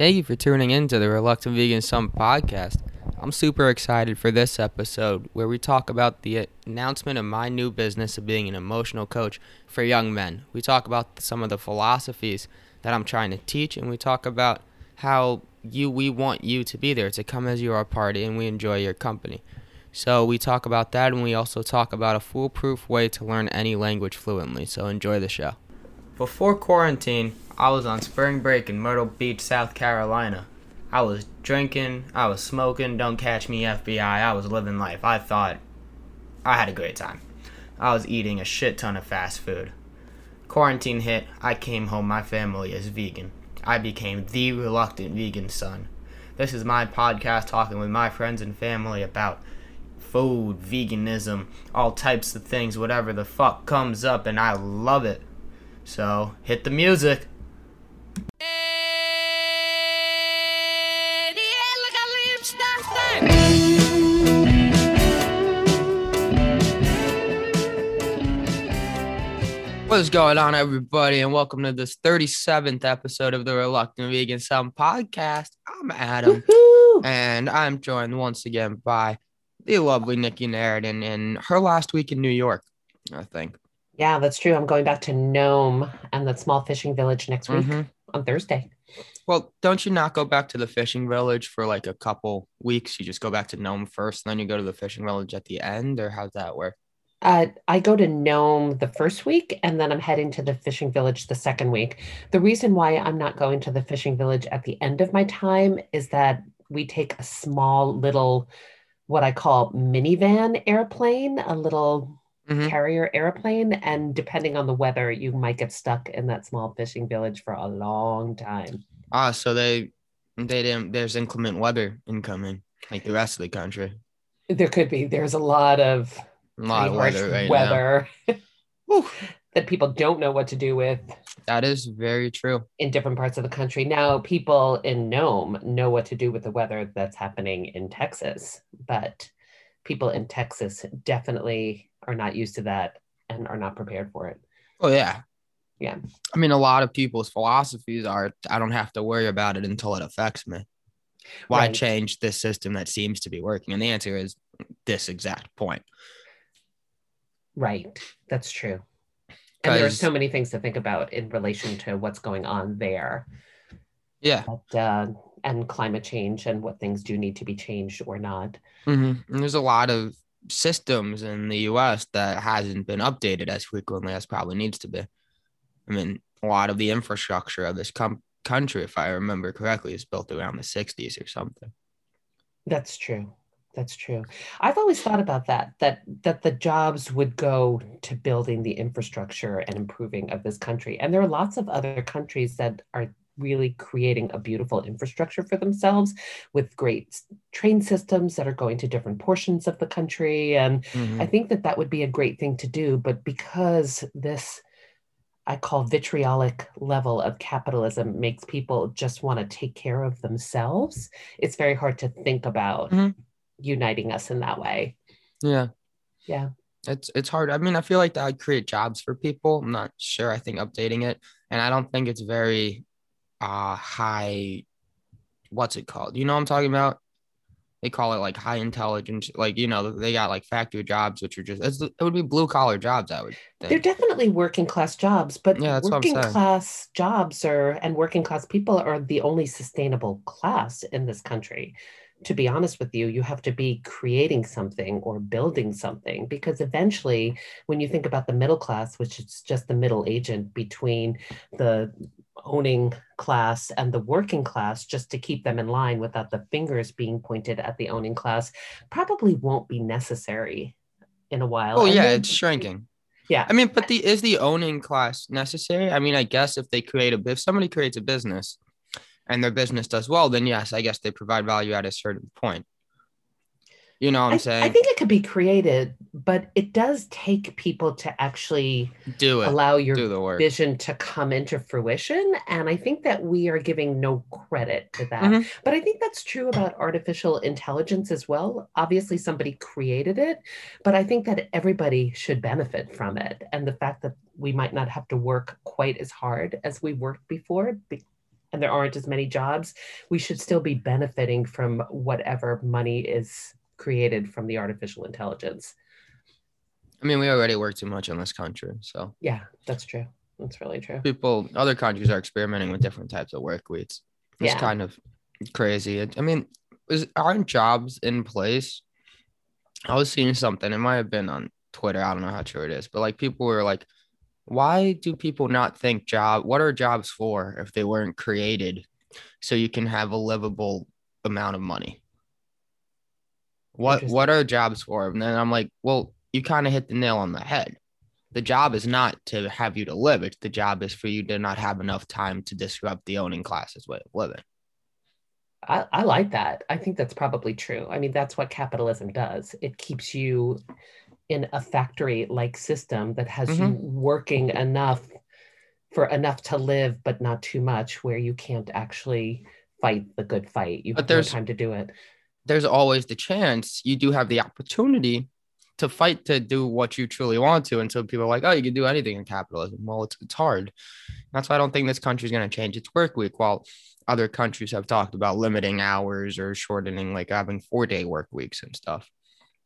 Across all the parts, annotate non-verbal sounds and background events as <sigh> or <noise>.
Thank you for tuning in to the Reluctant Vegan Son podcast. I'm super excited for this episode where we talk about the announcement of my new business of being an emotional coach for young men. We talk about some of the philosophies that I'm trying to teach and we talk about how you we want you to be there to come as your party and we enjoy your company. So we talk about that and we also talk about a foolproof way to learn any language fluently. So enjoy the show. Before quarantine, I was on spring break in Myrtle Beach, South Carolina. I was drinking, I was smoking, don't catch me FBI, I was living life. I thought I had a great time. I was eating a shit ton of fast food. Quarantine hit, I came home, my family is vegan. I became the reluctant vegan son. This is my podcast talking with my friends and family about food, veganism, all types of things, whatever the fuck comes up, and I love it. So hit the music. What's going on, everybody, and welcome to this 37th episode of the Reluctant Vegan Son podcast. I'm Adam, Woohoo! and I'm joined once again by the lovely Nikki Narradin in her last week in New York, I think. Yeah, that's true. I'm going back to Nome and that small fishing village next week Mhm. on Thursday. Well, don't you not go back to the fishing village for like a couple weeks? You just go back to Nome first, and then you go to the fishing village at the end, or how's that work? Uh, I go to Nome the first week and then I'm heading to the fishing village the second week. The reason why I'm not going to the fishing village at the end of my time is that we take a small little, what I call minivan airplane, a little Mhm. carrier airplane. And depending on the weather, you might get stuck in that small fishing village for a long time. Ah, so they they didn't. There's inclement weather incoming, like the rest of the country. There could be, there's a lot of A lot of weather right weather <laughs> that people don't know what to do with That is very true. in different parts of the country. Now, people in Nome know what to do with the weather that's happening in Texas, but people in Texas definitely are not used to that and are not prepared for it. Oh yeah. Yeah. I mean, a lot of people's philosophies are I don't have to worry about it until it affects me. Why Right. change this system that seems to be working? And the answer is this exact point. Right. That's true. And there are so many things to think about in relation to what's going on there. Yeah. But, uh, and climate change and what things do need to be changed or not. hmm And there's a lot of systems in the US that hasn't been updated as frequently as probably needs to be. I mean, a lot of the infrastructure of this com- country, if I remember correctly, is built around the 60s or something. That's true. That's true. I've always thought about that, that that the jobs would go to building the infrastructure and improving of this country. And there are lots of other countries that are really creating a beautiful infrastructure for themselves with great train systems that are going to different portions of the country. And Mhm. I think that that would be a great thing to do. But because this, I call vitriolic level of capitalism makes people just want to take care of themselves, it's very hard to think about Mhm. uniting us in that way. Yeah. Yeah. It's it's hard. I mean, I feel like that would create jobs for people. I'm not sure. I think updating it, and I don't think it's very uh high. What's it called? You know what I'm talking about? They call it like high intelligence. Like you know, they got like factory jobs, which are just it's, it would be blue collar jobs. I would think. They're definitely working class jobs, but Yeah, that's what I'm working class jobs are and working class people are the only sustainable class in this country. To be honest with you, you have to be creating something or building something because eventually, when you think about the middle class, which is just the middle agent between the owning class and the working class, just to keep them in line without the fingers being pointed at the owning class, probably won't be necessary in a while. Oh And yeah, then- it's shrinking. yeah. I mean, but the is the owning class necessary? I mean, I guess if they create a if somebody creates a business and their business does well, then yes, I guess they provide value at a certain point. You know what I'm I, saying? I think it could be created, but it does take people to actually do it. allow do your the work. vision to come into fruition. And I think that we are giving no credit to that. Mhm. But I think that's true about artificial intelligence as well. Obviously, somebody created it, but I think that everybody should benefit from it. And the fact that we might not have to work quite as hard as we worked before be- and there aren't as many jobs, we should still be benefiting from whatever money is created from the artificial intelligence. I mean, we already work too much in this country, so Yeah, that's true. That's really true. people, other countries are experimenting with different types of work weeks. It's Yeah. kind of crazy. I mean, is aren't jobs in place? I was seeing something. It might have been on Twitter. I don't know how true it is, but like people were like, "Why do people not think job? What are jobs for if they weren't created so you can have a livable amount of money? What what are jobs for?" And then I'm like, "Well, you kind of hit the nail on the head." The job is not to have you to live. It's the job is for you to not have enough time to disrupt the owning class's way of living. I, I like that. I think that's probably true. I mean, that's what capitalism does. It keeps you in a factory like system that has you mm-hmm. working enough for enough to live, but not too much, where you can't actually fight the good fight. You But have no time to do it. There's always the chance you do have the opportunity to fight to do what you truly want to. And so people are like, oh, you can do anything in capitalism. Well, it's, it's hard. That's why I don't think this country is going to change its work week. While other countries have talked about limiting hours or shortening, like having four day work weeks and stuff.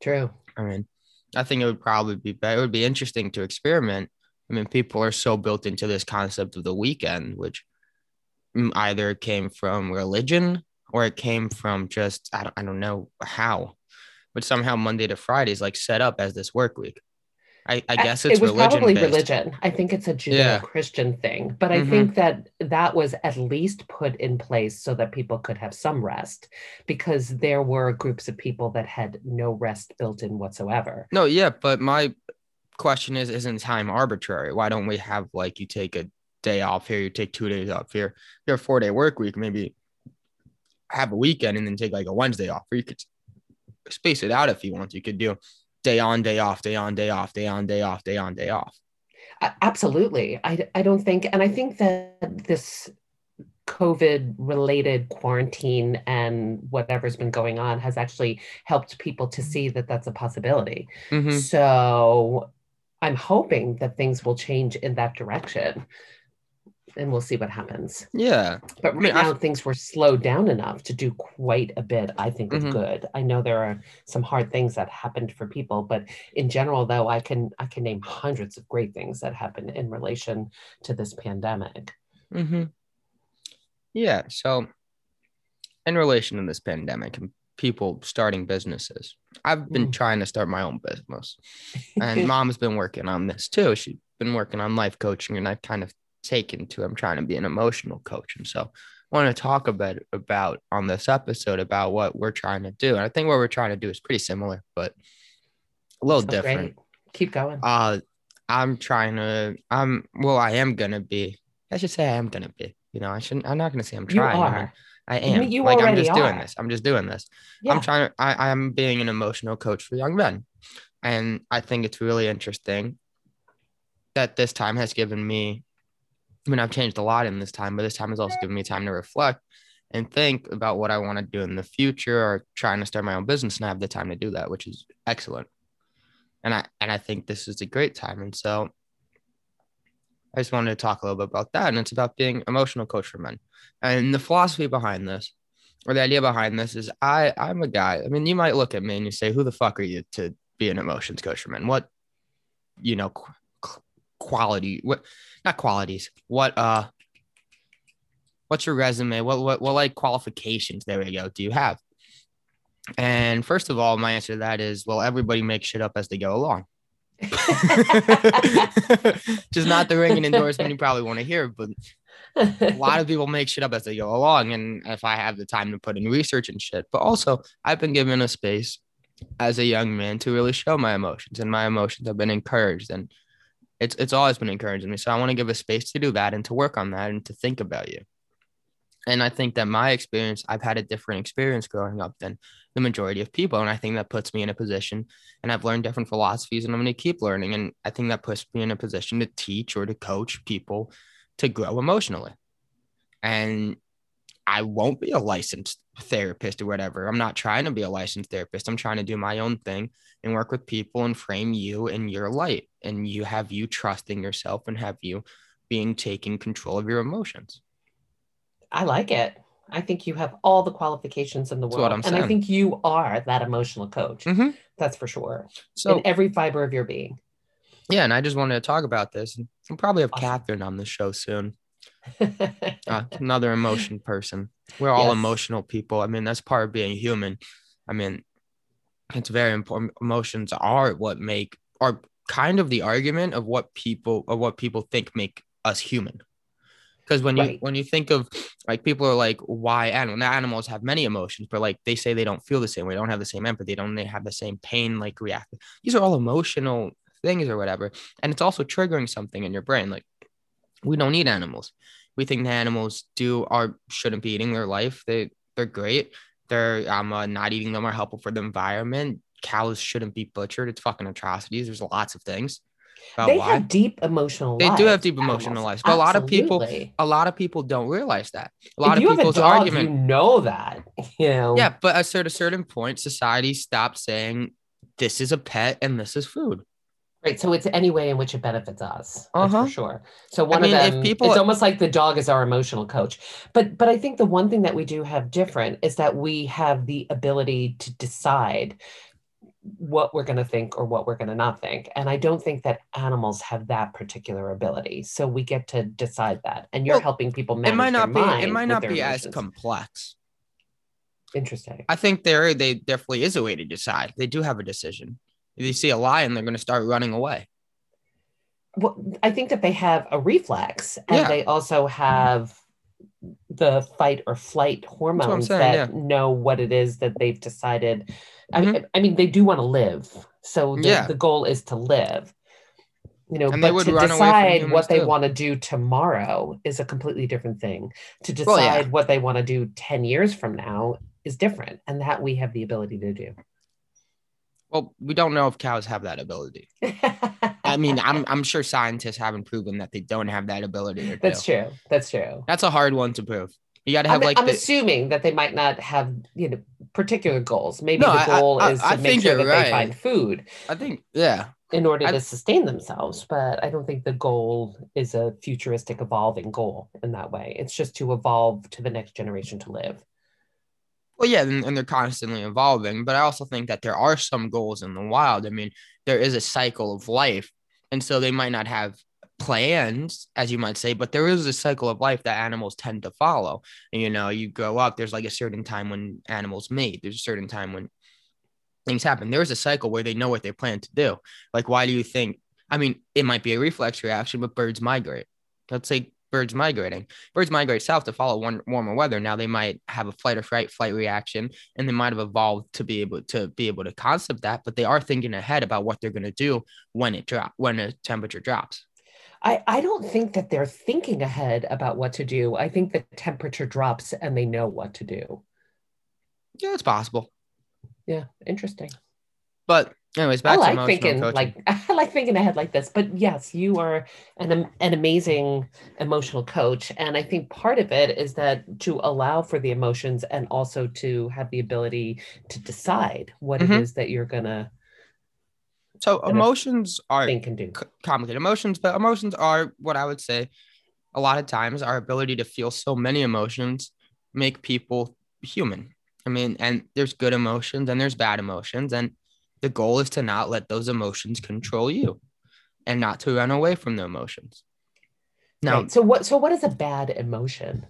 True. I mean, I think it would probably be better. It would be interesting to experiment. I mean, people are so built into this concept of the weekend, which mm, either came from religion or it came from just, I don't, I don't know how, but somehow Monday to Friday is like set up as this work week. I, I guess it's it was religion. probably based. religion. I think it's a Judeo-Christian thing, but I Mhm. think that that was at least put in place so that people could have some rest, because there were groups of people that had no rest built in whatsoever. No, yeah, but my question is, isn't time arbitrary? Why don't we have like you take a day off here, you take two days off here, you have four day work week, maybe have a weekend and then take like a Wednesday off, or you could space it out if you want. You could do day on, day off, day on, day off, day on, day off, day on, day off. Absolutely. I, I don't think, and I think that this COVID related quarantine and whatever's been going on has actually helped people to see that that's a possibility. Mhm. So I'm hoping that things will change in that direction and we'll see what happens. Yeah. But I mean, right I- now, things were slowed down enough to do quite a bit, I think, of Mhm. good. I know there are some hard things that happened for people, but in general, though, I can I can name hundreds of great things that happened in relation to this pandemic. hmm Yeah. So, in relation to this pandemic and people starting businesses, I've been Mm. trying to start my own business, and <laughs> mom's been working on this too. She's been working on life coaching, and I've kind of taken to I'm trying to be an emotional coach, and so I want to talk a bit about on this episode about what we're trying to do. And I think what we're trying to do is pretty similar, but a little different. great. Keep going. Uh, I'm trying to. I'm well. I am gonna be. I should say I am gonna be. You know, I shouldn't. I'm not gonna say I'm you trying. I, mean, are. I am. you like I'm just doing this. I'm just doing this. Yeah. I'm trying to. I, I'm being an emotional coach for young men, and I think it's really interesting that this time has given me. I mean, I've changed a lot in this time, but this time has also given me time to reflect and think about what I want to do in the future, or trying to start my own business, and I have the time to do that, which is excellent. And I and I think this is a great time, and so I just wanted to talk a little bit about that, and it's about being emotional coach for men, and the philosophy behind this, or the idea behind this, is I I'm a guy. I mean, you might look at me and you say, "Who the fuck are you to be an emotions coach for men? What, you know, quality? What, not qualities? What uh, what's your resume? What what what like qualifications? There we go. Do you have?" And first of all, my answer to that is, well, everybody makes shit up as they go along. <laughs> Just not the ringing endorsement you probably want to hear, but a lot of people make shit up as they go along. And if I have the time to put in research and shit, but also I've been given a space as a young man to really show my emotions, and my emotions have been encouraged, and it's it's always been encouraging me. So I want to give a space to do that and to work on that and to think about you. And I think that my experience, I've had a different experience growing up than the majority of people. And I think that puts me in a position and I've learned different philosophies and I'm going to keep learning. And I think that puts me in a position to teach or to coach people to grow emotionally. And I won't be a licensed therapist or whatever. I'm not trying to be a licensed therapist. I'm trying to do my own thing and work with people and frame you in your light and you have you trusting yourself and have you being taking control of your emotions. I like it. I think you have all the qualifications in the world. and I think you are that emotional coach. hmm That's for sure. So in every fiber of your being. yeah, and I just wanted to talk about this. and We'll probably have Awesome. Catherine on the show soon. <laughs> Uh, another emotion person. We're all Yes. emotional people. I mean, that's part of being human. I mean, it's very important. Emotions are what make are kind of the argument of what people of what people think make us human. Because when you Right. when you think of like people are like why animal now animals have many emotions, but like they say they don't feel the same way, don't have the same empathy, don't they have the same pain like react. These are all emotional things or whatever, and it's also triggering something in your brain. Like we don't need animals. We think the animals do are shouldn't be eating their life. They they're great. They're um uh, not eating them are helpful for the environment. Cows shouldn't be butchered. It's fucking atrocities. There's lots of things about they why have deep emotional They lives. do have deep animals. emotional lives, but a lot of people- a lot of people don't realize that. A lot of you have a people's dog, argument. you know that. <laughs> You know. Yeah, but at a certain point, society stopped saying this is a pet and this is food. Right. So it's any way in which it benefits us. Uh-huh. for sure. So one mean, of them, people- it's almost like the dog is our emotional coach. But but I think the one thing that we do have different is that we have the ability to decide what we're going to think or what we're going to not think. And I don't think that animals have that particular ability. So we get to decide that. And you're Well, helping people manage It might not be. It might not be as complex. Interesting. I think there, they definitely is a way to decide. They do have a decision. If you see a lion, they're going to start running away. Well, I think that they have a reflex and Yeah. they also have the fight or flight hormones saying, that know what it is that they've decided. I, Mm-hmm. mean, I mean, they do want to live. So the, Yeah. the goal is to live. You know, And they but to decide what they too. want to do tomorrow is a completely different thing. To decide Well, yeah. what they want to do 10 years from now is different. And that we have the ability to do. Well, we don't know if cows have that ability. <laughs> I mean, I'm I'm sure scientists haven't proven that they don't have that ability. That's do. true. That's true. That's a hard one to prove. You got to have I'm, like I'm the, assuming that they might not have, you know, particular goals. Maybe No, the I- I- goal I- is to I make sure that you're they find food I think yeah. in order to sustain themselves. But I don't think the goal is a futuristic evolving goal in that way. It's just to evolve to the next generation to live. Well, yeah, and, and they're constantly evolving. But I also think that there are some goals in the wild. I mean, there is a cycle of life, and so they might not have plans, as you might say, but there is a cycle of life that animals tend to follow. And you know, you grow up. There's like a certain time when animals mate. There's a certain time when things happen. There is a cycle where they know what they plan to do. Like, why do you think? I mean, it might be a reflex reaction, but birds migrate. Let's say birds migrating. Birds migrate south to follow warm, warmer weather. Now they might have a flight or fright flight reaction, and they might have evolved to be able to be able to concept that. But they are thinking ahead about what they're going to do when it drop when the temperature drops. I, I don't think that they're thinking ahead about what to do. I think the temperature drops and they know what to do. Yeah, it's possible. Yeah, interesting. But anyways, I back to like emotional thinking coaching. like <laughs> I like thinking ahead like this. But yes, you are an an amazing emotional coach, and I think part of it is that to allow for the emotions and also to have the ability to decide what Mhm. it is that you're gonna so emotions are think and do. c- complicated emotions, but emotions are what I would say a lot of times our ability to feel so many emotions make people human. I mean, and there's good emotions and there's bad emotions. And the goal is to not let those emotions control you and not to run away from the emotions. Now, Right. So what? So what is a bad emotion?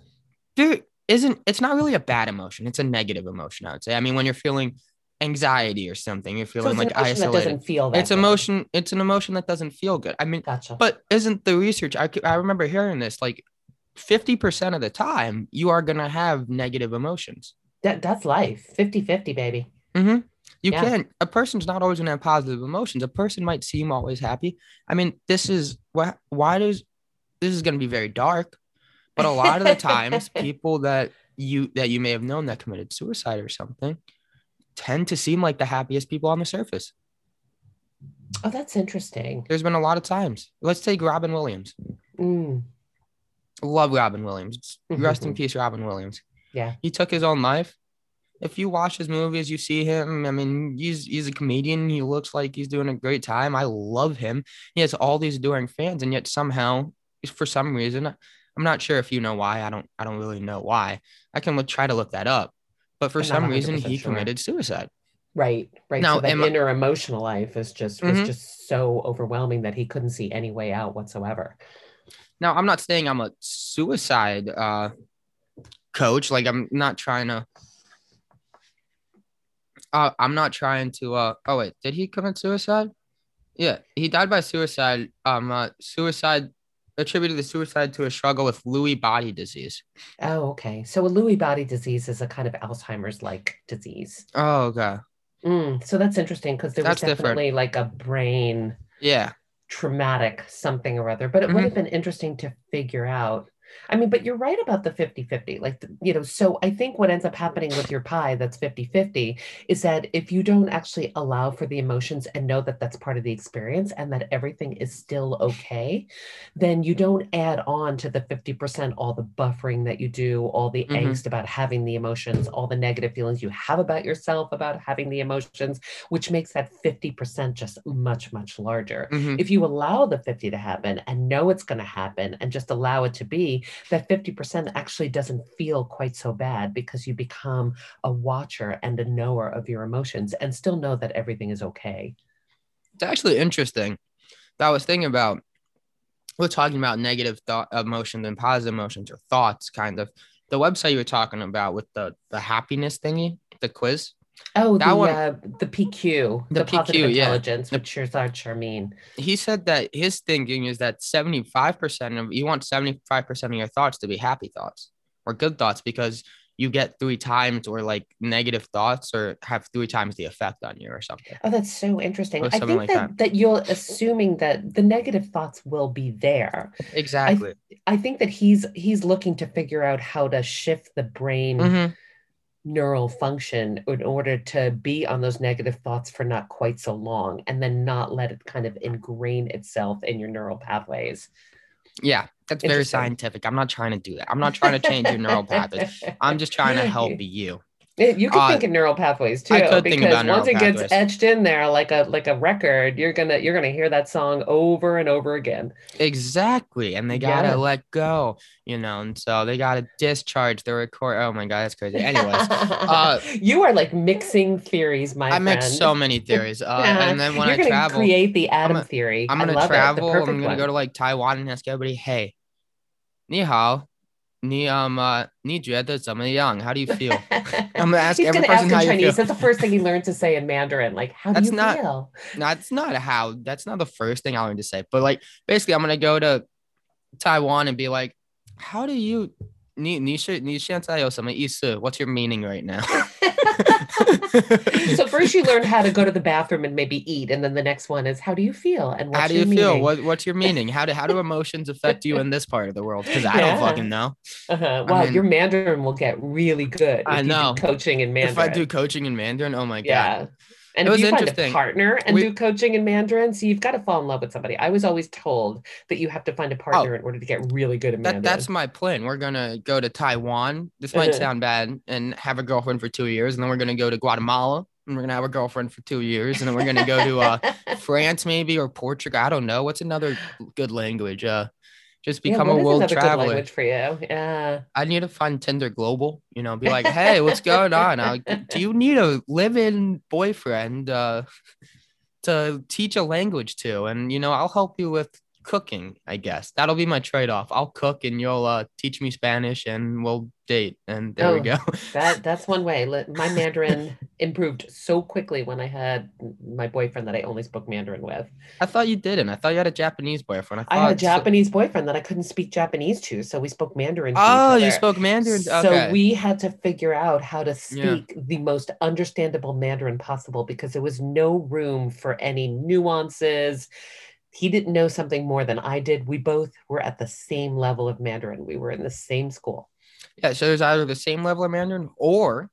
there isn't, it's not really a bad emotion. It's a negative emotion, I would say. I mean, when you're feeling anxiety or something, you're So feeling an like isolated. doesn't feel that. It's good. emotion. It's an emotion that doesn't feel good. I mean, Gotcha. but isn't the research? I I remember hearing this like 50% of the time, you are going to have negative emotions. that that's life. 50-50, baby. hmm You Yeah. can. A person's not always going to have positive emotions. A person might seem always happy. I mean, this is what, why does, this is going to be very dark, but a lot of the times, <laughs> people that you, that you may have known that committed suicide or something tend to seem like the happiest people on the surface. Oh, that's interesting. There's been a lot of times. Let's take Robin Williams. Mm, Love Robin Williams. Rest in Mhm. peace, Robin Williams. Yeah. He took his own life. If you watch his movies, you see him. I mean, he's he's a comedian. He looks like he's doing a great time. I love him. He has all these adoring fans, and yet somehow, for some reason, I'm not sure if you know why. I don't. I don't really know why. I can look, try to look that up. But for I'm some reason, he sure. committed suicide. Right, right. Now, so that am I- inner emotional life is just was Mhm. just so overwhelming that he couldn't see any way out whatsoever. Now, I'm not saying I'm a suicide uh, coach. Like, I'm not trying to. Uh, I'm not trying to. Uh, oh wait, did he commit suicide? Yeah, he died by suicide. Um, uh, suicide attributed the suicide to a struggle with Lewy body disease. Oh, okay. So a Lewy body disease is a kind of Alzheimer's like disease. Oh, okay. Mm, so that's interesting because there was That's different. definitely like a brain Yeah. traumatic something or other, but it would Mhm. have been interesting to figure out. I mean, but you're right about the 50 50. Like, you know, so I think what ends up happening with your pie that's 50 50 is that if you don't actually allow for the emotions and know that that's part of the experience and that everything is still okay, then you don't add on to the 50% all the buffering that you do, all the Mhm. angst about having the emotions, all the negative feelings you have about yourself about having the emotions, which makes that 50% just much, much larger Mhm. if you allow the 50 to happen and know it's going to happen and just allow it to be that 50% actually doesn't feel quite so bad because you become a watcher and a knower of your emotions and still know that everything is okay It's actually interesting. That I was thinking about. We're talking about negative thought emotions and positive emotions or thoughts, kind of. The website you were talking about with the the happiness thingy, the quiz. Oh That the one- uh, the pq the, The positive PQ, yeah. intelligence The- which Shirzad Chamine He said that his thinking is that seventy five percent of you want seventy five percent of your thoughts to be happy thoughts or good thoughts because you get three times or like negative thoughts or have three times the effect on you or something. oh that's so interesting i think like that, that you're assuming that the negative thoughts will be there Exactly. i think that he's he's looking to figure out how to shift the brain Mhm. Neural function in order to be on those negative thoughts for not quite so long and then not let it kind of ingrain itself in your neural pathways. Yeah, that's very scientific. I'm not trying to do that. I'm not trying to change your neural pathways. <laughs> I'm just trying to help you. You can Uh, think in neural pathways too, I could think because once it gets etched in there like a like a record, you're gonna you're gonna hear that song over and over again. Exactly. And they gotta Yeah. let go, you know, and so they gotta discharge the record. Oh my god, that's crazy. Anyways, <laughs> uh, you are like mixing theories, my I friend. mix so many theories. Uh, Yeah, <laughs> and then when you're I travel, create the atom gonna- theory. I'm gonna travel. It, I'm gonna go to like Taiwan and ask everybody, hey, 你好,你 um uh 你觉得怎么样? How do you feel? <laughs> I'm gonna ask He's every gonna ask person in how you Chinese. feel. That's the first thing he learned to say in Mandarin. Like, how do That's you not- feel? That's not how. That's not the first thing I learned to say. But like, basically, I'm gonna go to Taiwan and be like, "How do you?" 你你是你现在有什么意思? What's your meaning right now? <laughs> so first you learned how to go to the bathroom and maybe eat, and then the next one is how do you feel and what's how do your you feel? meaning? What what's your meaning? How do how do <laughs> emotions affect you in this part of the world? Because I Yeah. don't fucking know. Uh-huh. I Wow, mean- your Mandarin will get really good. If I you do know. coaching in Mandarin. If I do coaching in Mandarin, oh my god. yeah. And It if was you find a partner and We- do coaching in Mandarin, so you've got to fall in love with somebody. I was always told that you have to find a partner in order to get really good at Oh. That, Mandarin. that's my plan. We're gonna go to Taiwan. This might Uh-huh. sound bad, and have a girlfriend for two years, and then we're gonna go to Guatemala, and we're gonna have a girlfriend for two years, and then we're gonna go to uh, <laughs> France maybe or Portugal. I don't know. What's another good language? Uh, just become what a world traveler. language for you? Yeah. I need to find Tinder Global. You know, be like, hey, what's <laughs> going on? Uh, do you need a live-in boyfriend uh, <laughs> to teach a language to? And you know, I'll help you with cooking. I guess that'll be my trade-off. I'll cook, and you'll uh, teach me Spanish, and we'll date. And there we Oh, go. <laughs> That that's one way. My Mandarin <laughs> improved so quickly when I had my boyfriend that I only spoke Mandarin with. I thought you didn't. I thought you had a Japanese boyfriend. I, I had a Japanese boyfriend that I couldn't speak Japanese to, so we spoke Mandarin. Oh, you spoke Mandarin. So we had to figure out how to Yeah. speak the most understandable Mandarin possible because there was no room for any nuances. He didn't know something more than I did. We both were at the same level of Mandarin. We were in the same school. Yeah, so there's either the same level of Mandarin or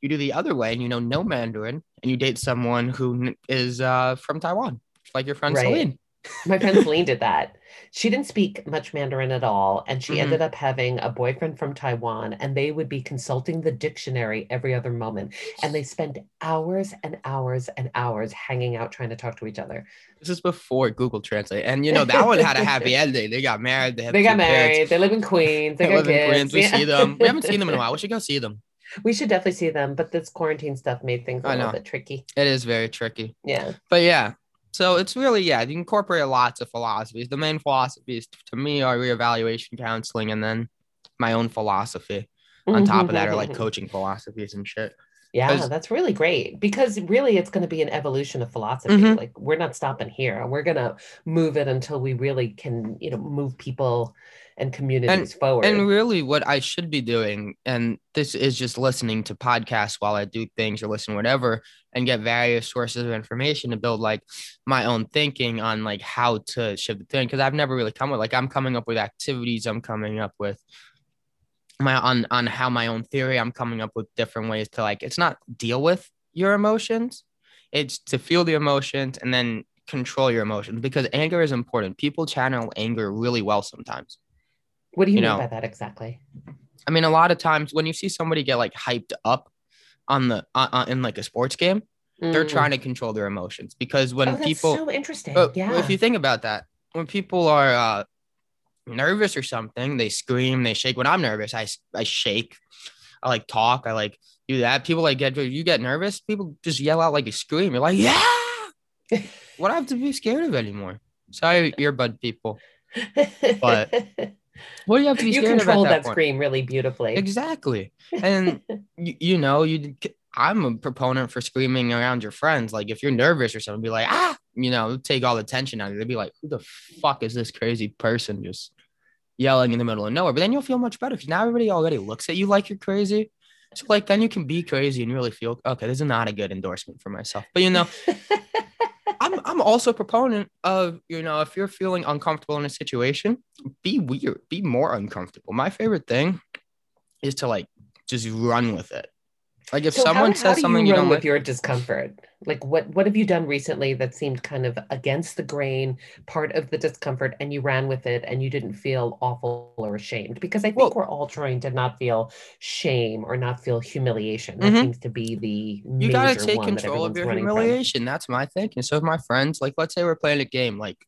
you do the other way and you know no Mandarin and you date someone who is uh, from Taiwan, like your friend Right. Celine. My friend Celine did that. She didn't speak much Mandarin at all. And she Mhm. ended up having a boyfriend from Taiwan, and they would be consulting the dictionary every other moment. And they spent hours and hours and hours hanging out trying to talk to each other. This is before Google Translate, and you know that one had a happy <laughs> ending. They got married. They, They got kids. married, they live in Queens, they, They got live in kids. Queens. We Yeah. see them. We haven't seen them in a while. <laughs> We should go see them. We should definitely see them, but this quarantine stuff made things a little bit tricky. It is very tricky. Yeah. But yeah, so it's really yeah, you incorporate lots of philosophies. The main philosophies to me are reevaluation counseling, and then my own philosophy. On top of that are like mm-hmm. coaching philosophies and shit. Yeah, that's really great because really it's going to be an evolution of philosophy. Mhm. Like we're not stopping here we're going to move it until we really can, you know, move people and communities forward. And really, what I should be doing, and this is just listening to podcasts while I do things or listen whatever, and get various sources of information to build like my own thinking on like how to shift the thing. Because I've never really come with like I'm coming up with activities. I'm coming up with my on on how my own theory. I'm coming up with different ways to like. It's not deal with your emotions. It's to feel the emotions and then control your emotions because anger is important. People channel anger really well sometimes. what do you, you mean know, by that exactly? I mean, a lot of times when you see somebody get like hyped up on the uh, uh, in like a sports game, they're Mm. trying to control their emotions because when Oh, that's people, so interesting. yeah. if you think about that, when people are uh, nervous or something, they scream, they shake. When I'm nervous, I, I shake, I like talk, I like do that. People like get you get nervous, people just yell out like a scream. You're like, yeah. <laughs> what I have to be scared of anymore? Sorry, earbud people. but <laughs> What do you have to be you scared of at controlled that that scream really beautifully. Exactly. And <laughs> you, you know, you I'm a proponent for screaming around your friends. Like if you're nervous or something, be like, ah, you know, take all the tension out of it. They'd be like, who the fuck is this crazy person just yelling in the middle of nowhere? But then you'll feel much better because now everybody already looks at you like you're crazy. So like then you can be crazy and really feel okay, this is not a good endorsement for myself. But you know, <laughs> I'm I'm also a proponent of, you know, if you're feeling uncomfortable in a situation, be weird, be more uncomfortable. My favorite thing is to like just run with it. Like if So someone how says do something you you don't with like, your discomfort like what what have you done recently that seemed kind of against the grain part of the discomfort and you ran with it and you didn't feel awful or ashamed because i think Well- we're all trying to not feel shame or not feel humiliation that Mhm. seems to be the you gotta take control of your running from. humiliation. That's my thinking. So if my friends, like let's say we're playing a game, like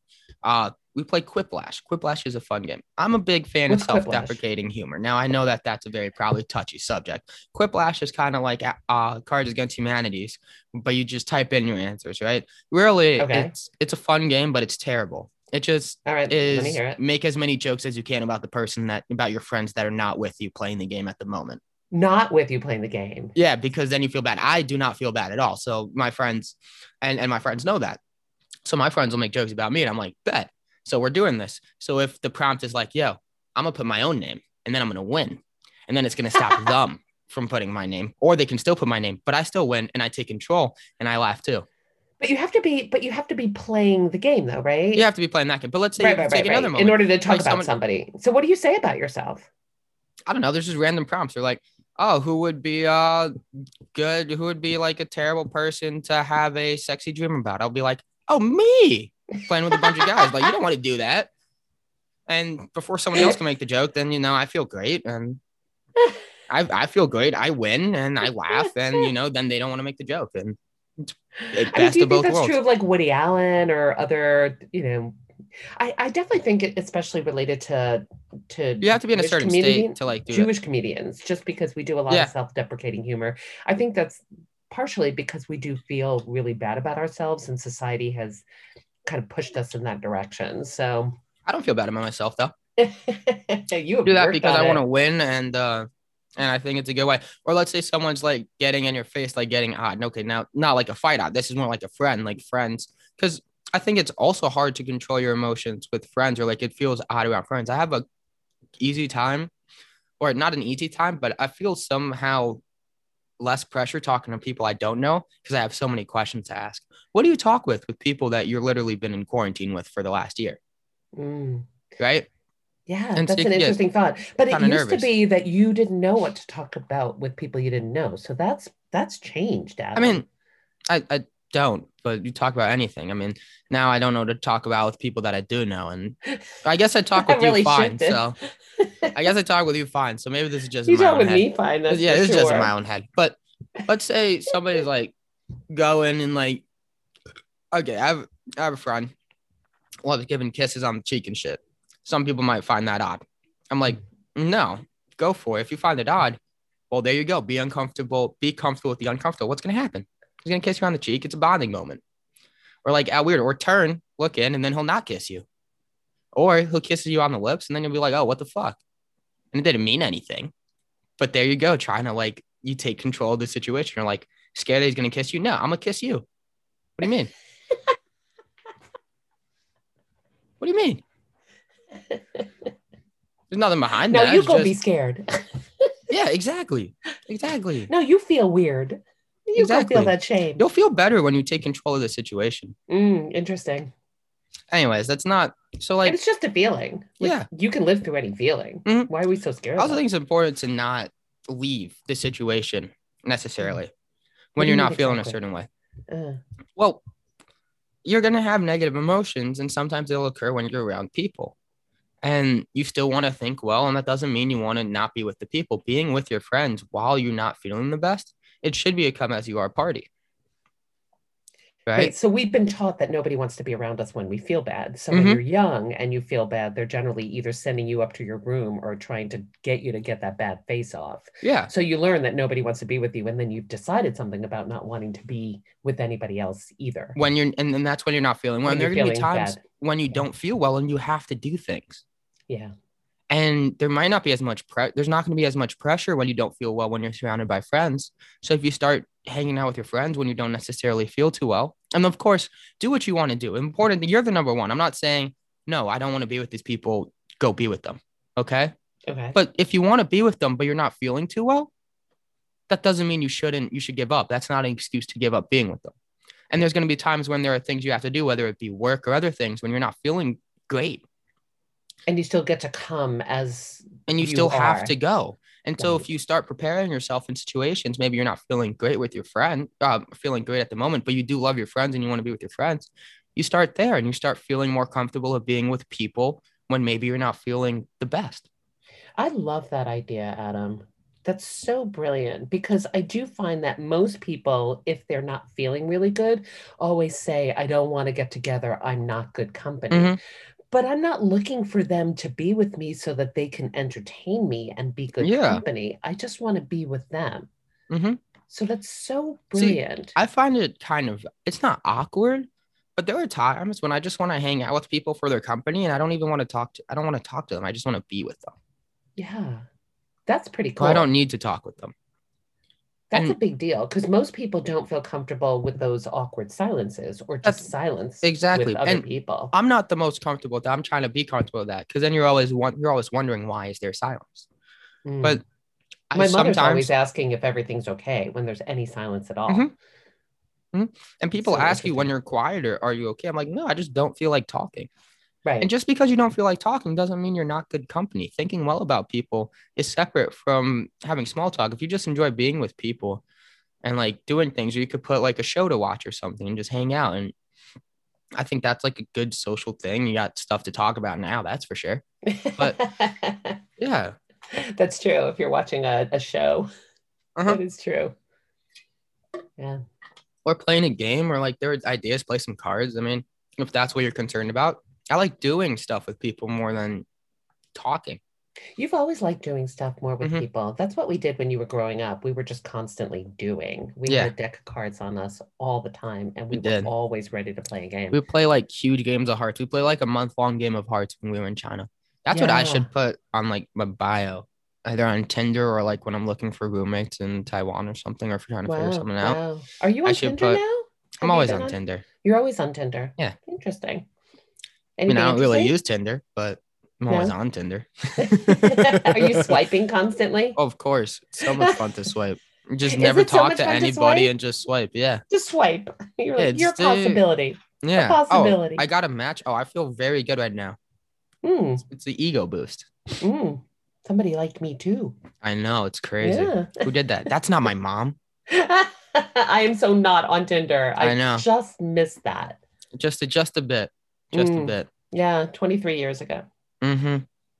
uh we play Quiplash. Quiplash is a fun game. I'm a big fan What's of self-deprecating humor. Now I know that that's a very probably touchy subject. Quiplash is kind of like uh Cards Against Humanities, but you just type in your answers, right? Really, Okay. it's it's a fun game, but it's terrible. It just right is it make as many jokes as you can about the person that about your friends that are not with you playing the game at the moment. not with you playing the game Yeah, because then you feel bad. I do not feel bad at all. So my friends and, and my friends know that. So my friends will make jokes about me and I'm like, bet. So we're doing this. So if the prompt is like, yo, I'm gonna put my own name and then I'm gonna win. And then it's gonna stop <laughs> them from putting my name. Or they can still put my name, but I still win and I take control and I laugh too. but you have to be but you have to be playing the game though right You have to be playing that game. But let's say right, right, take right, another right. moment. in order to talk Like about someone- somebody so what do you say about yourself I don't know. There's just random prompts. They're like, oh, who would be uh good? Who would be like a terrible person to have a sexy dream about? I'll be like, oh, me playing with a bunch of guys. Like, you don't want to do that. And before someone else can make the joke, then you know I feel great and I I feel great. I win and I laugh, and you know then they don't want to make the joke, and it's it's I mean, do you of think that's worlds. true of like Woody Allen or other, you know? I, I definitely think it, especially related to to You have to be in a certain community- state to like do it. Jewish comedians, just because we do a lot Yeah. of self-deprecating humor. I think that's partially because we do feel really bad about ourselves, and society has kind of pushed us in that direction. So I don't feel bad about myself though. <laughs> you do that because I want to win and uh and I think it's a good way. Or let's say someone's like getting in your face, like getting odd. Okay, now not like a fight out. This is more like a friend, like friends. Because I think it's also hard to control your emotions with friends, or like it feels odd around friends. I have a easy time, or not an easy time, but I feel somehow less pressure talking to people I don't know because I have so many questions to ask. What do you talk with with people that you're literally been in quarantine with for the last year? Mm. Right? Yeah, And that's you an interesting thought. But it used nervous. to be that you didn't know what to talk about with people you didn't know. So that's that's changed. I mean, I, I don't, but you talk about anything. I mean, now I don't know to talk about with people that I do know, and I guess I talk <laughs> I with really you fine. shifted. So I guess I <laughs> talk with you fine. So maybe this is just you talk with head. me fine. That's yeah, for it's just in my own head. But let's say somebody's like going and like, okay, I have I have a friend loves giving kisses on the cheek and shit. Some people might find that odd. I'm like, no, go for it. If you find it odd, well, there you go. Be uncomfortable. Be comfortable with the uncomfortable. What's gonna happen? He's gonna kiss you on the cheek. It's a bonding moment. Or like out weird, or turn, look in, and then he'll not kiss you. Or he'll kiss you on the lips, and then you'll be like, oh, what the fuck? And it didn't mean anything. But there you go, trying to like you take control of the situation. You're like scared that he's gonna kiss you. No, I'm gonna kiss you. What do you mean? <laughs> what do you mean? There's nothing behind No, that. No, you It's go just- be scared. <laughs> yeah, exactly. Exactly. no, you feel weird. You Exactly. feel that shame. You'll feel better when you take control of the situation. Mm, interesting. Anyways, that's not so and like it's just a feeling. Like, Yeah. You can live through any feeling. Mhm. Why are we so scared? I also think it's important to not leave the situation necessarily What when you're not mean feeling a certain way. Uh, Well, you're going to have negative emotions, and sometimes they'll occur when you're around people. And you still want to think well, and that doesn't mean you want to not be with the people. Being with your friends while you're not feeling the best, it should be a come as you are party. Right? Right. So we've been taught that nobody wants to be around us when we feel bad. So when Mhm. you're young and you feel bad, they're generally either sending you up to your room or trying to get you to get that bad face off. Yeah. So you learn that nobody wants to be with you, and then you've decided something about not wanting to be with anybody else either. When you're, and then that's when you're not feeling well. When And there are going to be times bad. when you Yeah. don't feel well and you have to do things. Yeah. And there might not be as much pre- there's not going to be as much pressure when you don't feel well when you're surrounded by friends. So if you start hanging out with your friends when you don't necessarily feel too well and of course do what you want to do. Important that you're the number one. I'm not saying no i don't want to be with these people. Go be with them okay? Okay. but if you want to be with them but you're not feeling too well that doesn't mean you shouldn't you should give up. That's not an excuse to give up being with them. And there's going to be times when there are things you have to do whether it be work or other things when you're not feeling great and you still get to come as and you, you still have to go. And so Right. if you start preparing yourself in situations, maybe you're not feeling great with your friend, uh, feeling great at the moment, but you do love your friends and you want to be with your friends. You start there and you start feeling more comfortable of being with people when maybe you're not feeling the best. I love that idea, Adam. That's so brilliant because I do find that most people, if they're not feeling really good, always say, I don't want to get together. I'm not good company. Mhm. But I'm not looking for them to be with me so that they can entertain me and be good Yeah. company. I just want to be with them. Mhm. So that's so See, brilliant. I find it kind of, it's not awkward, but there are times when I just want to hang out with people for their company and I don't even want to talk to, I don't want to talk to them. I just want to be with them. yeah. That's pretty cool. I don't need to talk with them. That's a big deal because most people don't feel comfortable with those awkward silences or just silence exactly. with other And people. I'm not the most comfortable with that. I'm trying to be comfortable with that because then you're always one, you're always wondering why is there silence. Mm. But I My mother's sometimes always asking if everything's okay when there's any silence at all. Mhm. and people so ask you when you're quiet or are you okay? I'm like, no, I just don't feel like talking. Right. And just because you don't feel like talking doesn't mean you're not good company. Thinking well about people is separate from having small talk. If you just enjoy being with people and like doing things, or you could put like a show to watch or something and just hang out. And I think that's like a good social thing. You got stuff to talk about now, that's for sure. but- <laughs> Yeah. That's true. If you're watching a, a show, Uh-huh. that is true. Yeah. Or playing a game or like there are ideas, play some cards. I mean, if that's what you're concerned about, I like doing stuff with people more than talking. You've always liked doing stuff more with Mhm. people. That's what we did when you were growing up. We were just constantly doing. We Yeah. had a deck of cards on us all the time, and we, We were always ready to play a game. We play like huge games of hearts. We play like a month long game of hearts when we were in China. That's what I should put on like my bio, either on Tinder or like when I'm looking for roommates in Taiwan or something, or if you're trying to figure wow, something out. wow. Are you on Tinder put- now? I'm Have always been on Tinder. You're always on Tinder. Yeah. Interesting. I mean, I don't really use Tinder, but I'm always No? on Tinder. <laughs> <laughs> Are you swiping constantly? Of course. It's so much fun to swipe. Just never it so talk to fun to anybody and just swipe. Yeah. Just swipe. <laughs> You're, like, you're a it's possibility. Yeah. possibility. Oh, I got a match. Oh, I feel very good right now. Mm, It's the ego boost. mm. Somebody liked me too. I know. It's crazy. Yeah. Who did that? That's not my mom. I am so not on Tinder. I, I know. just missed that. Just a, just a bit, just a Mm. bit. Yeah, 23 years ago. Mm-hmm.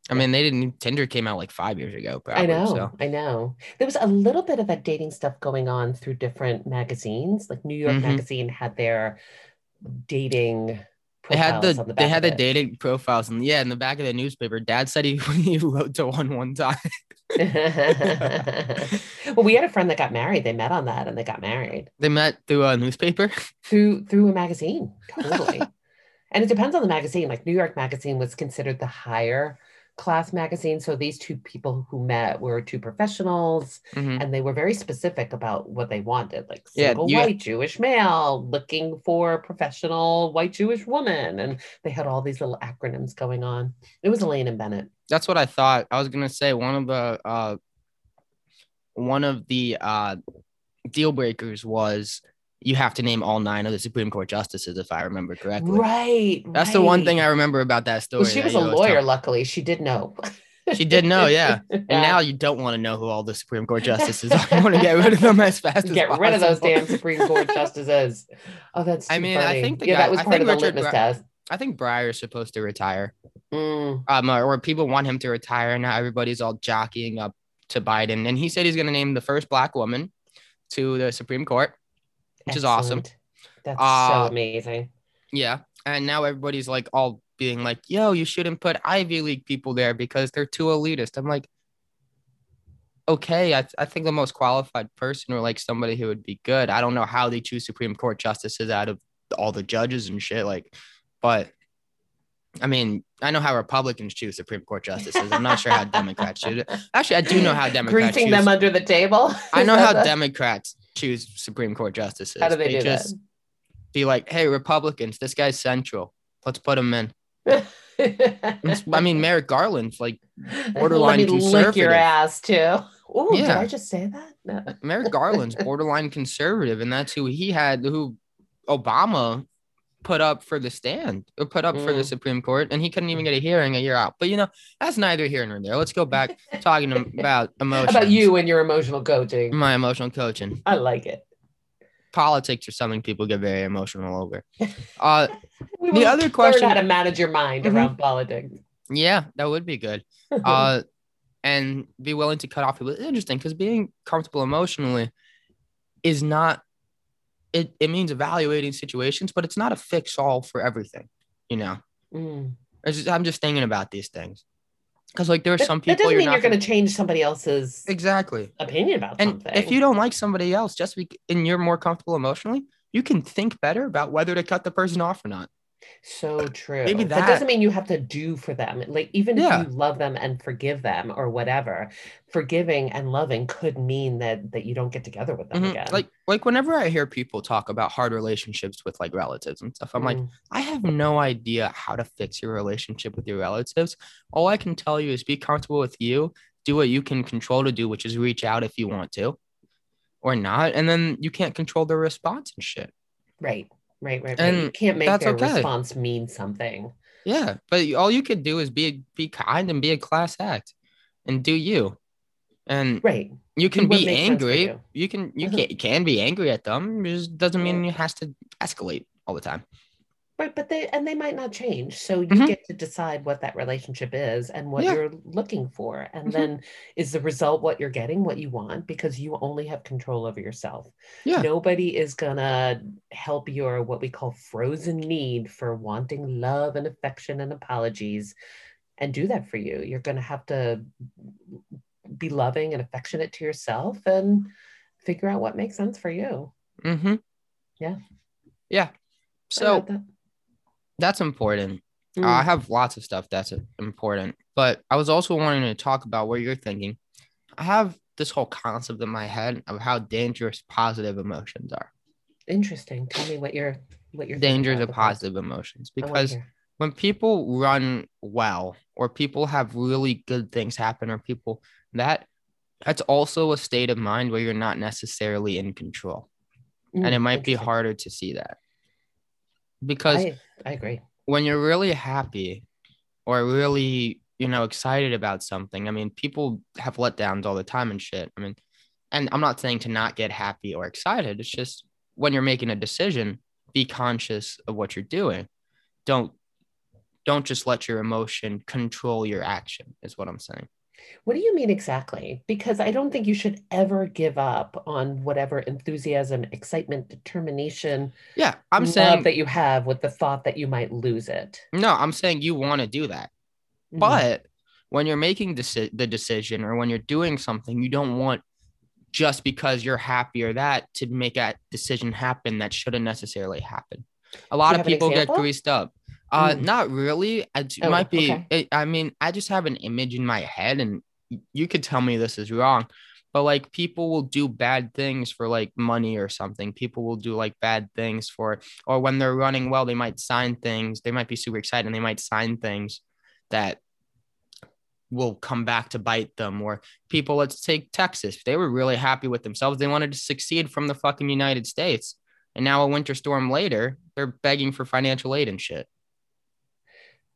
I mean, they didn't. Tinder came out like five years ago. Probably, I know. So. I know. There was a little bit of that dating stuff going on through different magazines. Like New York Mhm. Magazine had their dating They had the the they had the it. dating profiles and yeah, in the back of the newspaper, Dad said he <laughs> he wrote to one one time. <laughs> well, we had a friend that got married. They met on that and they got married They met through a newspaper. through through a magazine. Totally. <laughs> and it depends on the magazine. Like New York Magazine was considered the higher class magazine. So these two people who met were two professionals Mhm. and they were very specific about what they wanted like single you- white jewish male looking for professional white jewish woman and they had all these little acronyms going on it was elaine and bennett That's what I thought. I was gonna say one of the uh one of the uh deal breakers was you have to name all nine of the Supreme Court justices, if I remember correctly. right That's the one thing. I remember about that story. well, she was a lawyer luckily she did know She did know, yeah. <laughs> And now you don't want to know who all the Supreme Court justices are. You want to get rid of them as fast as possible. get rid of those damn supreme court <laughs> justices oh that's I mean, I think the yeah guy- that was I part think of the litmus test I think Breyer's supposed to retire. Mm, um, or, or people want him to retire. Now everybody's all jockeying up to Biden, and he said he's going to name the first black woman to the Supreme Court, which is awesome. that's Uh, so amazing Yeah, and now everybody's like all being like, "Yo, you shouldn't put Ivy League people there because they're too elitist." I'm like, okay, I, I think the most qualified person or like somebody who would be good. I don't know how they choose Supreme Court justices out of all the judges and shit, like, but. I mean, I know how Republicans choose Supreme Court justices. I'm not sure how <laughs> Democrats choose it. Actually, I do know how Democrats greasing choose. them under the table I <laughs> know how the- Democrats choose Supreme Court justices. how do they, do just be like, "Hey, Republicans, this guy's central. Let's put him in." <laughs> I mean, Merrick Garland's like <laughs> Let borderline conservative. lick your ass too. Oh, did Yeah. I just say that? No. Merrick Garland's <laughs> borderline conservative, and that's who he had, who Obama put up for the stand or put up for the Mm. Supreme Court, and he couldn't even get a hearing a year out. But you know, that's neither here nor there. Let's go back <laughs> talking about <laughs> How emotions. about you and your emotional coaching? My emotional coaching. I like it. Politics are something people get very emotional over. <laughs> Uh, The other question- how to manage your mind Mhm. around politics. yeah, that would be good. uh, and be willing to cut off people. It's interesting because being comfortable emotionally is not. It it means evaluating situations, but it's not a fix all for everything. You know, Mm. Just- I'm just thinking about these things because like there are That, some that people doesn't you're mean not you're going to change somebody else's exactly. opinion about And something. if you don't like somebody else, just be, and you're more comfortable emotionally, you can think better about whether to cut the person off or not. So true. Maybe that. that- doesn't mean you have to do for them. Like even Yeah. if you love them and forgive them or whatever, forgiving and loving could mean that that you don't get together with them Mhm. again. Like like whenever I hear people talk about hard relationships with like relatives and stuff, I'm like. Mm. I have no idea how to fix your relationship with your relatives. All I can tell you is be comfortable with you, do what you can control to do, which is reach out if you want to or not. And then you can't control their response and shit. right, right, right, right. And You can't make their okay. response mean something. Yeah. But all you could do is be be kind and be a class act and do you. And Right. you can be makes sense for angry. you. You can you Uh-huh. can, can be angry at them. It just doesn't mean it has to escalate all the time. Right, but they and they might not change. So you Mhm. get to decide what that relationship is and what Yeah. you're looking for. And Mhm. then is the result what you're getting, what you want, because you only have control over yourself. Yeah. Nobody is gonna help your what we call frozen need for wanting love and affection and apologies and do that for you. You're gonna have to be loving and affectionate to yourself and figure out what makes sense for you. Mm-hmm. Yeah. Yeah. So. That's important. Uh, Mm. I have lots of stuff that's important, but I was also wanting to talk about what you're thinking. I have this whole concept in my head of how dangerous positive emotions are. Interesting. Tell me what you're what you're thinking Dangers of positive emotions because when people run well or people have really good things happen or people that that's also a state of mind where you're not necessarily in control and it Mm, might be harder to see that because I, I agree. when you're really happy or really you know excited about something i mean people have letdowns all the time and shit i mean and I'm not saying to not get happy or excited. It's just when you're making a decision, be conscious of what you're doing. Don't don't just let your emotion control your action is what I'm saying. What do you mean exactly? Because I don't think you should ever give up on whatever enthusiasm, excitement, determination. Yeah, I'm saying that you have with the thought that you might lose it. No, I'm saying you want to do that. Mm-hmm. But when you're making deci- the decision or when you're doing something, you don't want just because you're happy or that to make that decision happen that shouldn't necessarily happen. A lot of people get greased up. Uh, mm. not really. It oh, might be. Okay. It, I mean, I just have an image in my head, and you could tell me this is wrong, but like people will do bad things for like money or something. People will do like bad things for, or when they're running well, they might sign things. They might be super excited and they might sign things that will come back to bite them. Or people, let's take Texas. They were really happy with themselves. They wanted to succeed from the fucking United States. And now a winter storm later, they're begging for financial aid and shit.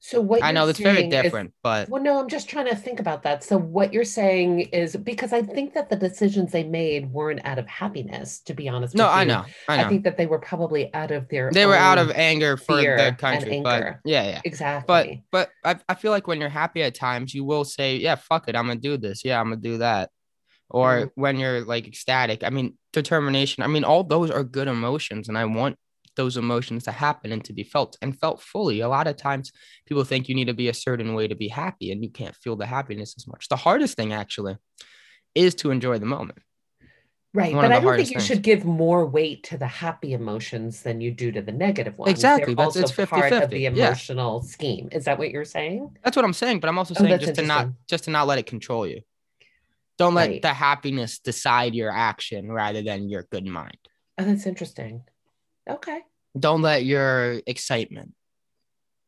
So what I know that's very different, is, but well, no, I'm just trying to think about that. So what you're saying is because I think that the decisions they made weren't out of happiness, to be honest. No, I know, I know. I think that they were probably out of their. They were out of anger for the country, but yeah, yeah, exactly. But but I, I feel like when you're happy at times, you will say, yeah, fuck it, I'm gonna do this. Yeah, I'm gonna do that. Or mm when you're like ecstatic, I mean, determination. I mean, all those are good emotions, and I want those emotions to happen and to be felt and felt fully. A lot of times people think you need to be a certain way to be happy and you can't feel the happiness as much. The hardest thing actually is to enjoy the moment. Right. One but I don't think you things. should give more weight to the happy emotions than you do to the negative ones. Exactly. They're That's also it's 50, part 50. of the emotional yeah. scheme. Is that what you're saying? That's what I'm saying. But I'm also oh, saying oh, just to not just to not let it control you. Don't let right. the happiness decide your action rather than your good mind. Oh, that's interesting. Okay. Don't let your excitement.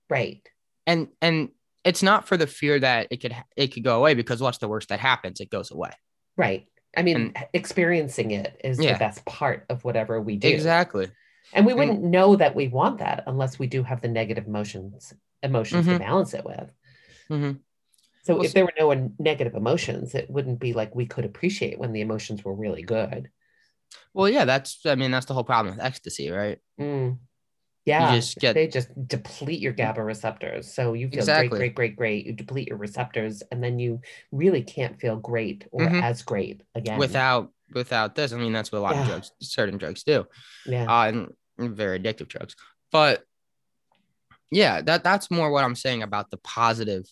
Right. And and it's not for the fear that it could it could go away because what's the worst that happens? It goes away. Right. I mean, and, experiencing it is yeah. the best part of whatever we do. Exactly. And we wouldn't and, know that we want that unless we do have the negative emotions emotions mm-hmm. to balance it with. Mm-hmm. So well, if there were no negative emotions, it wouldn't be like we could appreciate when the emotions were really good. Well, yeah, that's I mean that's the whole problem with ecstasy, right? Mm. Yeah, just get... they just deplete your GABA receptors, so you feel exactly. great, great, great, great. You deplete your receptors, and then you really can't feel great or mm-hmm. as great again without without this. I mean, that's what a lot yeah. of drugs, certain drugs, do. Yeah, uh, and very addictive drugs. But yeah, that that's more what I'm saying about the positive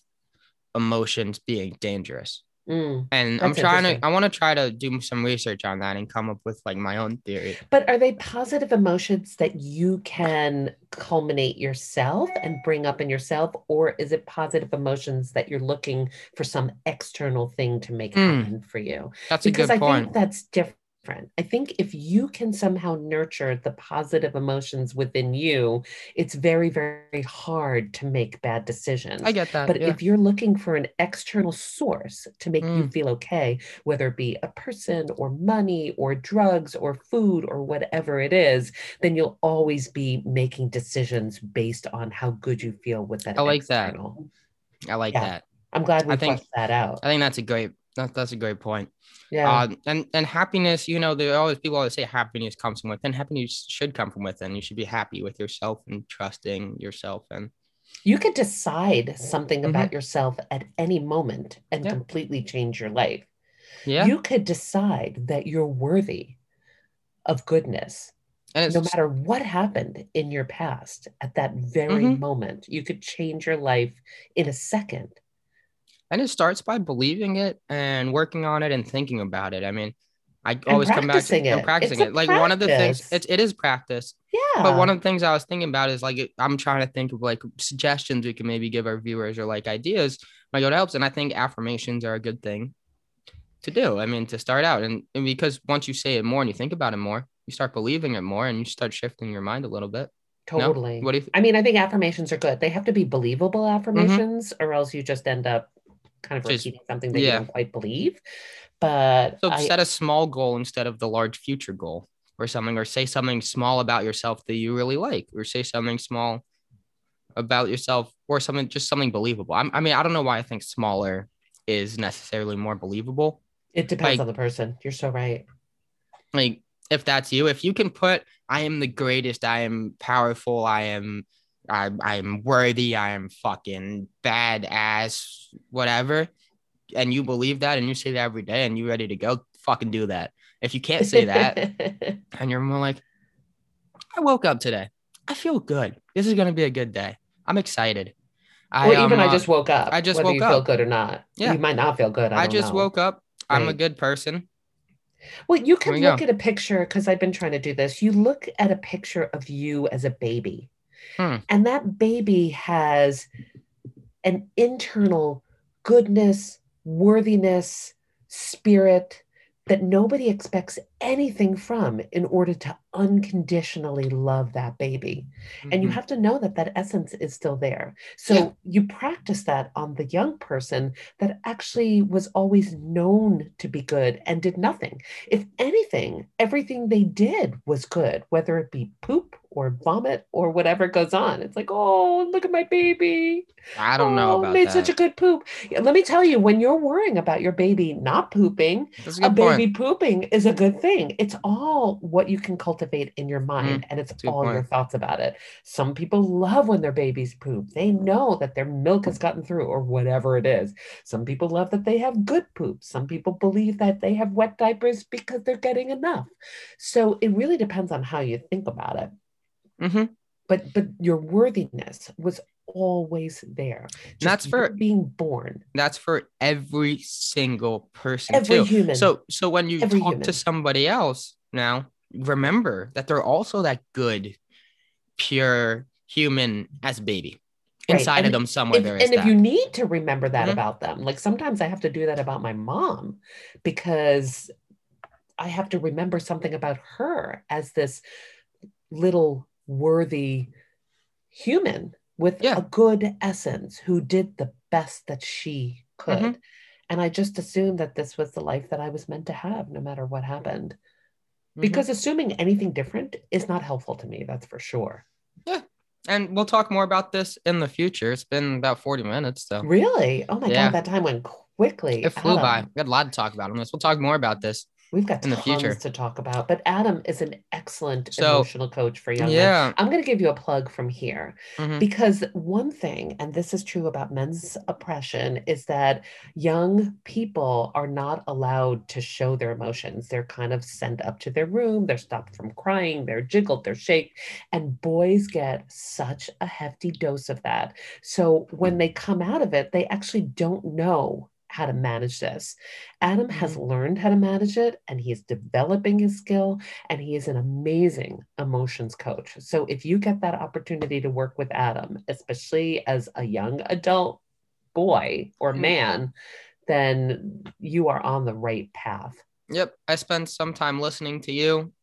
emotions being dangerous. Mm, and I'm trying to, I want to try to do some research on that and come up with like my own theory. But are they positive emotions that you can culminate yourself and bring up in yourself? Or is it positive emotions that you're looking for some external thing to make mm, happen for you? That's because a good point. I think that's different different. I think if you can somehow nurture the positive emotions within you, it's very, very hard to make bad decisions. I get that. But yeah. if you're looking for an external source to make mm. you feel okay, whether it be a person or money or drugs or food or whatever it is, then you'll always be making decisions based on how good you feel with that. I like external. that. I like yeah. that. I'm glad we fleshed that out. I think that's a great that, that's a great point. Yeah. Uh, and and happiness, you know, there always people always say happiness comes from within. Happiness should come from within. You should be happy with yourself and trusting yourself. And you could decide something mm-hmm. about yourself at any moment and yeah. completely change your life. Yeah. You could decide that you're worthy of goodness. And no matter what happened in your past at that very mm-hmm. moment, you could change your life in a second and it starts by believing it and working on it and thinking about it. I mean, I always come back to it. and practicing it. Like practice. one of the things, it, it is practice. Yeah. But one of the things I was thinking about is like I'm trying to think of like suggestions we can maybe give our viewers or like ideas might go to helps. And I think affirmations are a good thing to do. I mean, to start out, and, and because once you say it more and you think about it more, you start believing it more, and you start shifting your mind a little bit. Totally. No? What do you? Th- I mean, I think affirmations are good. They have to be believable affirmations, mm-hmm. or else you just end up kind of repeating something that yeah. you don't quite believe. But so I, set a small goal instead of the large future goal or something, or say something small about yourself that you really like, or say something small about yourself or something just something believable. I'm, i mean, I don't know why I think smaller is necessarily more believable. It depends Like- on the person. You're so right. Like if that's you, if you can put I am the greatest, I am powerful, I am I I am worthy, I am fucking badass, whatever, and you believe that and you say that every day and you're ready to go, fucking do that. If you can't say that <laughs> and you're more like, I woke up today. I feel good. This is gonna be a good day. I'm excited. or even um, I uh, just woke up. I just whether woke you feel good or not. Yeah. You might not feel good. I, I just know. woke up. I'm a good person. Well, you can look go. at a picture because I've been trying to do this. You look at a picture of you as a baby, Hmm. and that baby has an internal goodness, worthiness, spirit that nobody expects anything from in order to unconditionally love that baby. And you Mhm. have to know that that essence is still there. So Yeah. you practice that on the young person that actually was always known to be good and did nothing. If anything, everything they did was good, whether it be poop or vomit or whatever goes on. It's like, oh, look at my baby. I don't know Oh, about made that. such a good poop. Let me tell you, when you're worrying about your baby not pooping, a a baby pooping is a good thing. It's all what you can cultivate in your mind, and it's Mm, a good all your thoughts about it. Some people love when their babies poop. They know that their milk has gotten through, or whatever it is. Some people love that they have good poop. Some people believe that they have wet diapers because they're getting enough. So it really depends on how you think about it. hmm But but your worthiness was always there. Just that's for- being born. That's for every single person Every too. human. So so when you Every talk human. to somebody else now, remember that they're also that good, pure human as baby. Right, Inside of them somewhere if, there is and if that. you need to remember that Mhm. about them, like sometimes I have to do that about my mom because I have to remember something about her as this little worthy human with Yeah. a good essence who did the best that she could. Mhm. And I just assumed that this was the life that I was meant to have no matter what happened. Mhm. Because assuming anything different is not helpful to me, that's for sure. Yeah. and we'll talk more about this in the future. It's been about 40 minutes, so Really? Oh my Yeah. God, that time went quickly. it flew by. We got a lot to talk about on this. We'll talk more about this. We've got in the tons future. to talk about, but Adam is an excellent So, emotional coach for young men. Yeah. I'm going to give you a plug from here Mhm. because one thing, and this is true about men's oppression, is that young people are not allowed to show their emotions. They're kind of sent up to their room, they're stopped from crying, they're jiggled, they're shaked, and boys get such a hefty dose of that. So when they come out of it, they actually don't know how to manage this. Adam has learned how to manage it and he is developing his skill and he is an amazing emotions coach. So if you get that opportunity to work with Adam, especially as a young adult boy or Mm. man, then you are on the right path. Yep. I spent some time listening to you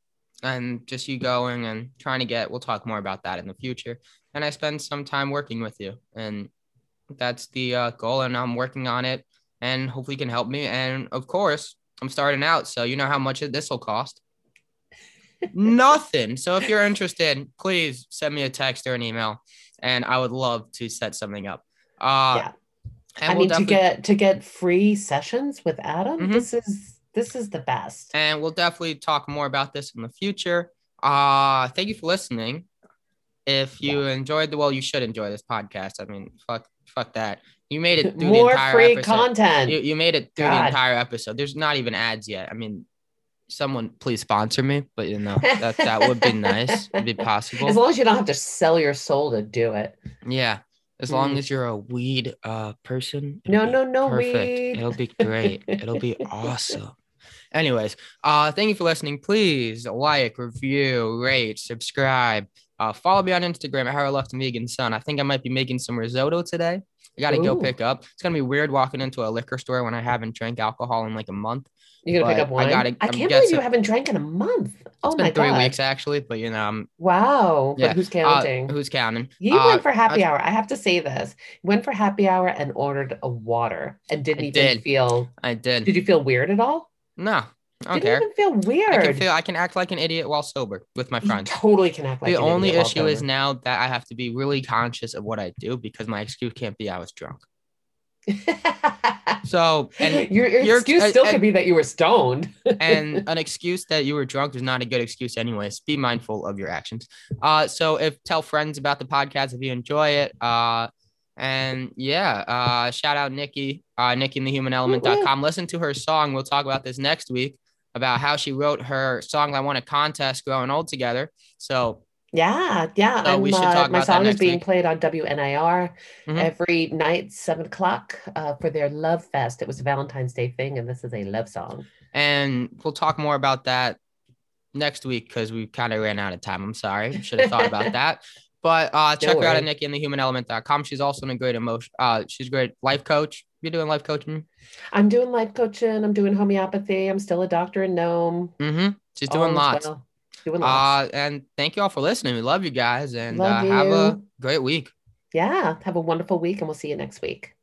and just you going and trying to get, we'll talk more about that in the future. And I spend some time working with you. And that's the uh, goal. And I'm working on it and hopefully you can help me. And of course, I'm starting out. So you know how much this will cost. Nothing. So if you're interested, please send me a text or an email and I would love to set something up. Uh, Yeah. I we'll mean to get to get free sessions with Adam, Mhm. this is this is the best. and we'll definitely talk more about this in the future. Uh thank you for listening. If you enjoyed the well, you should enjoy this podcast. I mean, fuck, fuck that. You made it through the More entire free episode. content. You, you made it through the entire episode. There's not even ads yet. I mean, someone please sponsor me, but you know that that would be nice. It'd be possible. <laughs> As long as you don't have to sell your soul to do it. yeah, as long Mm. as you're a weed uh person. No, no, no perfect. weed. It'll be great. It'll be <laughs> awesome. Anyways, uh, thank you for listening. Please like, review, rate, subscribe. Uh, follow me on Instagram at Harold Left Vegan Son. I think I might be making some risotto today. I gotta go pick up. It's gonna be weird walking into a liquor store when I haven't drank alcohol in like a month. You're gonna pick up I wine. I, gotta- I'm can't believe you haven't drank in a month. Oh It's my been three god! weeks actually, but you know, I'm Wow. Yeah, But who's uh, counting? who's counting? he Uh, went for happy I- hour. I have to say this. Went for happy hour and ordered a water and didn't I even did. feel. I did. Did you feel weird at all? No, I don't didn't care. even feel I can feel. I can act like an idiot while sober with my You friends. totally can act like the an only issue is now that I have to be really conscious of what I do because my excuse can't be I was drunk. <laughs> So, and <laughs> your, your excuse and- still and- could be that you were stoned. <laughs> and an excuse that you were drunk is not a good excuse anyways be mindful of your actions uh so if tell friends about the podcast if you enjoy it uh and yeah uh shout out nikki uh nikki in the human element.com listen to her song we'll talk about this next week about how she wrote her song i Want a contest growing old together so Yeah, yeah. So we should uh, talk my about that song is being week. played on WNIR Mhm. every night, seven o'clock, uh, for their Love Fest. It was a Valentine's Day thing, and this is a love song. and we'll talk more about that next week because we kind of ran out of time i'm sorry should have thought about <laughs> that but uh check her out at worry. nikki in the human element.com she's also in a great emotion uh she's a great life coach you're doing life coaching I'm doing life coaching. I'm doing homeopathy. I'm still a doctor in Nome. mm-hmm she's doing lots well. Doing lots. uh and thank you all for listening we love you guys and Love uh, have a great week yeah. Have a wonderful week, and we'll see you next week.